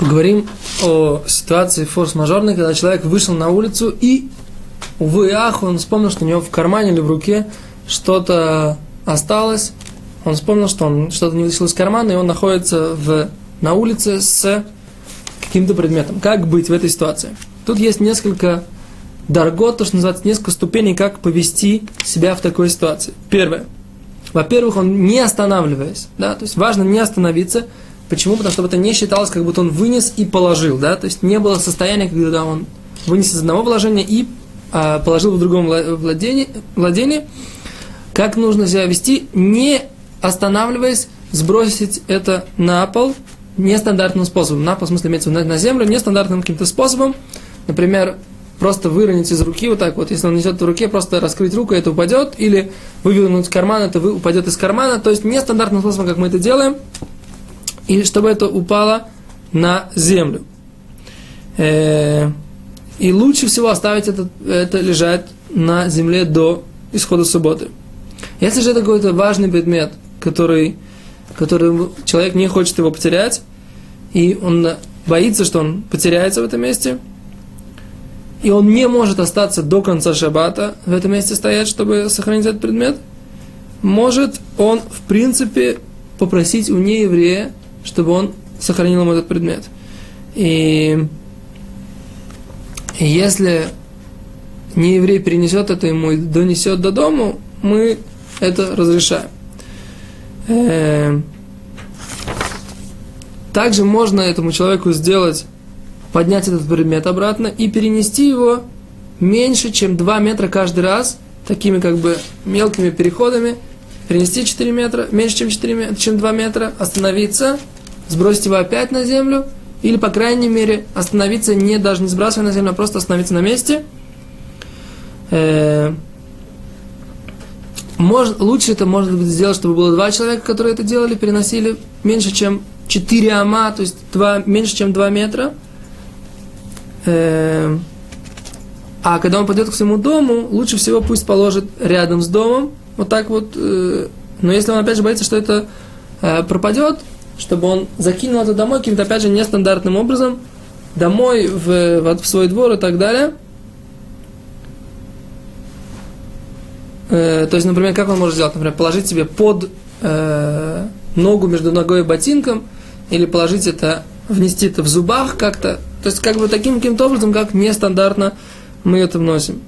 Поговорим о ситуации форс-мажорной, когда человек вышел на улицу и, увы и ах, он вспомнил, что у него в кармане или в руке что-то осталось. Он вспомнил, что он что-то не вытащил из кармана, и он находится в, на улице с каким-то предметом. Как быть в этой ситуации? Тут есть несколько дорогот, то, что называется, несколько ступеней, как повести себя в такой ситуации. Первое. Во-первых, он не останавливаясь, да, то есть важно не остановиться. Почему? Потому что это не считалось, как будто он вынес и положил, да, то есть не было состояния, когда он вынес из одного вложения и а, положил в другом владении, владении. Как нужно себя вести, не останавливаясь, сбросить это на пол нестандартным способом. На пол, в смысле, имеется на землю, нестандартным каким-то способом. Например, просто выронить из руки вот так вот, если он несет в руке, просто раскрыть руку, это упадет, или вывернуть карман, это упадет из кармана, то есть нестандартным способом, как мы это делаем, и чтобы это упало на землю. Э, и лучше всего оставить это, это лежать на земле до исхода субботы. Если же это какой-то важный предмет, который, который человек не хочет его потерять, и он боится, что он потеряется в этом месте – и он не может остаться до конца шаббата в этом месте стоять, чтобы сохранить этот предмет, может он, в принципе, попросить у нееврея, чтобы он сохранил ему этот предмет. И, если нееврей перенесет это ему и донесет до дому, мы это разрешаем. Э, также можно этому человеку сделать поднять этот предмет обратно и перенести его меньше, чем 2 метра каждый раз, такими как бы мелкими переходами, перенести 4 метра, меньше, чем, 4 метра, чем 2 метра, остановиться, сбросить его опять на землю, или, по крайней мере, остановиться, не даже не сбрасывая на землю, а просто остановиться на месте. Э, может, лучше это может быть сделать, чтобы было два человека, которые это делали, переносили меньше, чем 4 ама, то есть 2, меньше, чем 2 метра – Эм, а когда он пойдет к своему дому, лучше всего пусть положит рядом с домом, вот так вот. Э, но если он опять же боится, что это э, пропадет, чтобы он закинул это домой каким-то опять же нестандартным образом, домой в, в, в свой двор и так далее. Э, то есть, например, как он может сделать? Например, положить себе под э, ногу между ногой и ботинком, или положить это, внести это в зубах как-то, то есть, как бы таким каким-то образом, как нестандартно мы это вносим.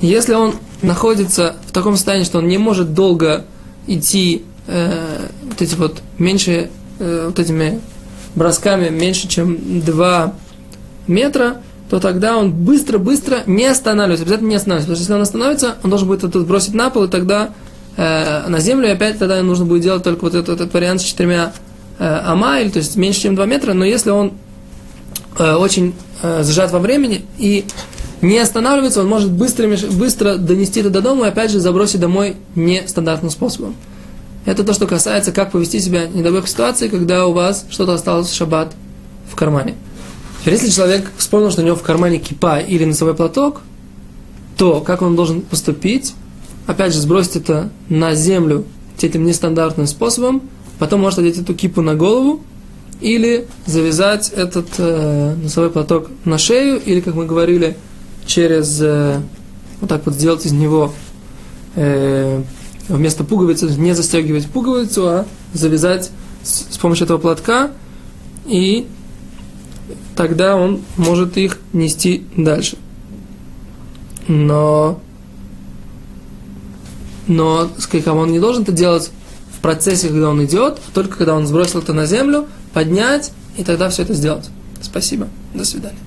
Если он находится в таком состоянии, что он не может долго идти э, вот эти вот меньше, э, вот этими бросками меньше, чем 2 метра, то тогда он быстро-быстро не останавливается, обязательно не останавливается. Потому что если он остановится, он должен будет это бросить на пол, и тогда э, на землю, и опять тогда нужно будет делать только вот этот, этот вариант с четырьмя э, амайль, то есть меньше, чем 2 метра, но если он э, очень э, сжат во времени и не останавливается, он может быстро, быстро донести это до дома и опять же забросить домой нестандартным способом. Это то, что касается, как повести себя не дай ситуации, когда у вас что-то осталось в шаббат в кармане. Если человек вспомнил, что у него в кармане кипа или носовой платок, то как он должен поступить? Опять же, сбросить это на землю этим нестандартным способом – потом может одеть эту кипу на голову, или завязать этот э, носовой платок на шею, или, как мы говорили, через э, вот так вот сделать из него э, вместо пуговицы не застегивать пуговицу, а завязать с, помощью этого платка, и тогда он может их нести дальше. Но, но, как он не должен это делать процессе, когда он идет, только когда он сбросил это на землю, поднять и тогда все это сделать. Спасибо. До свидания.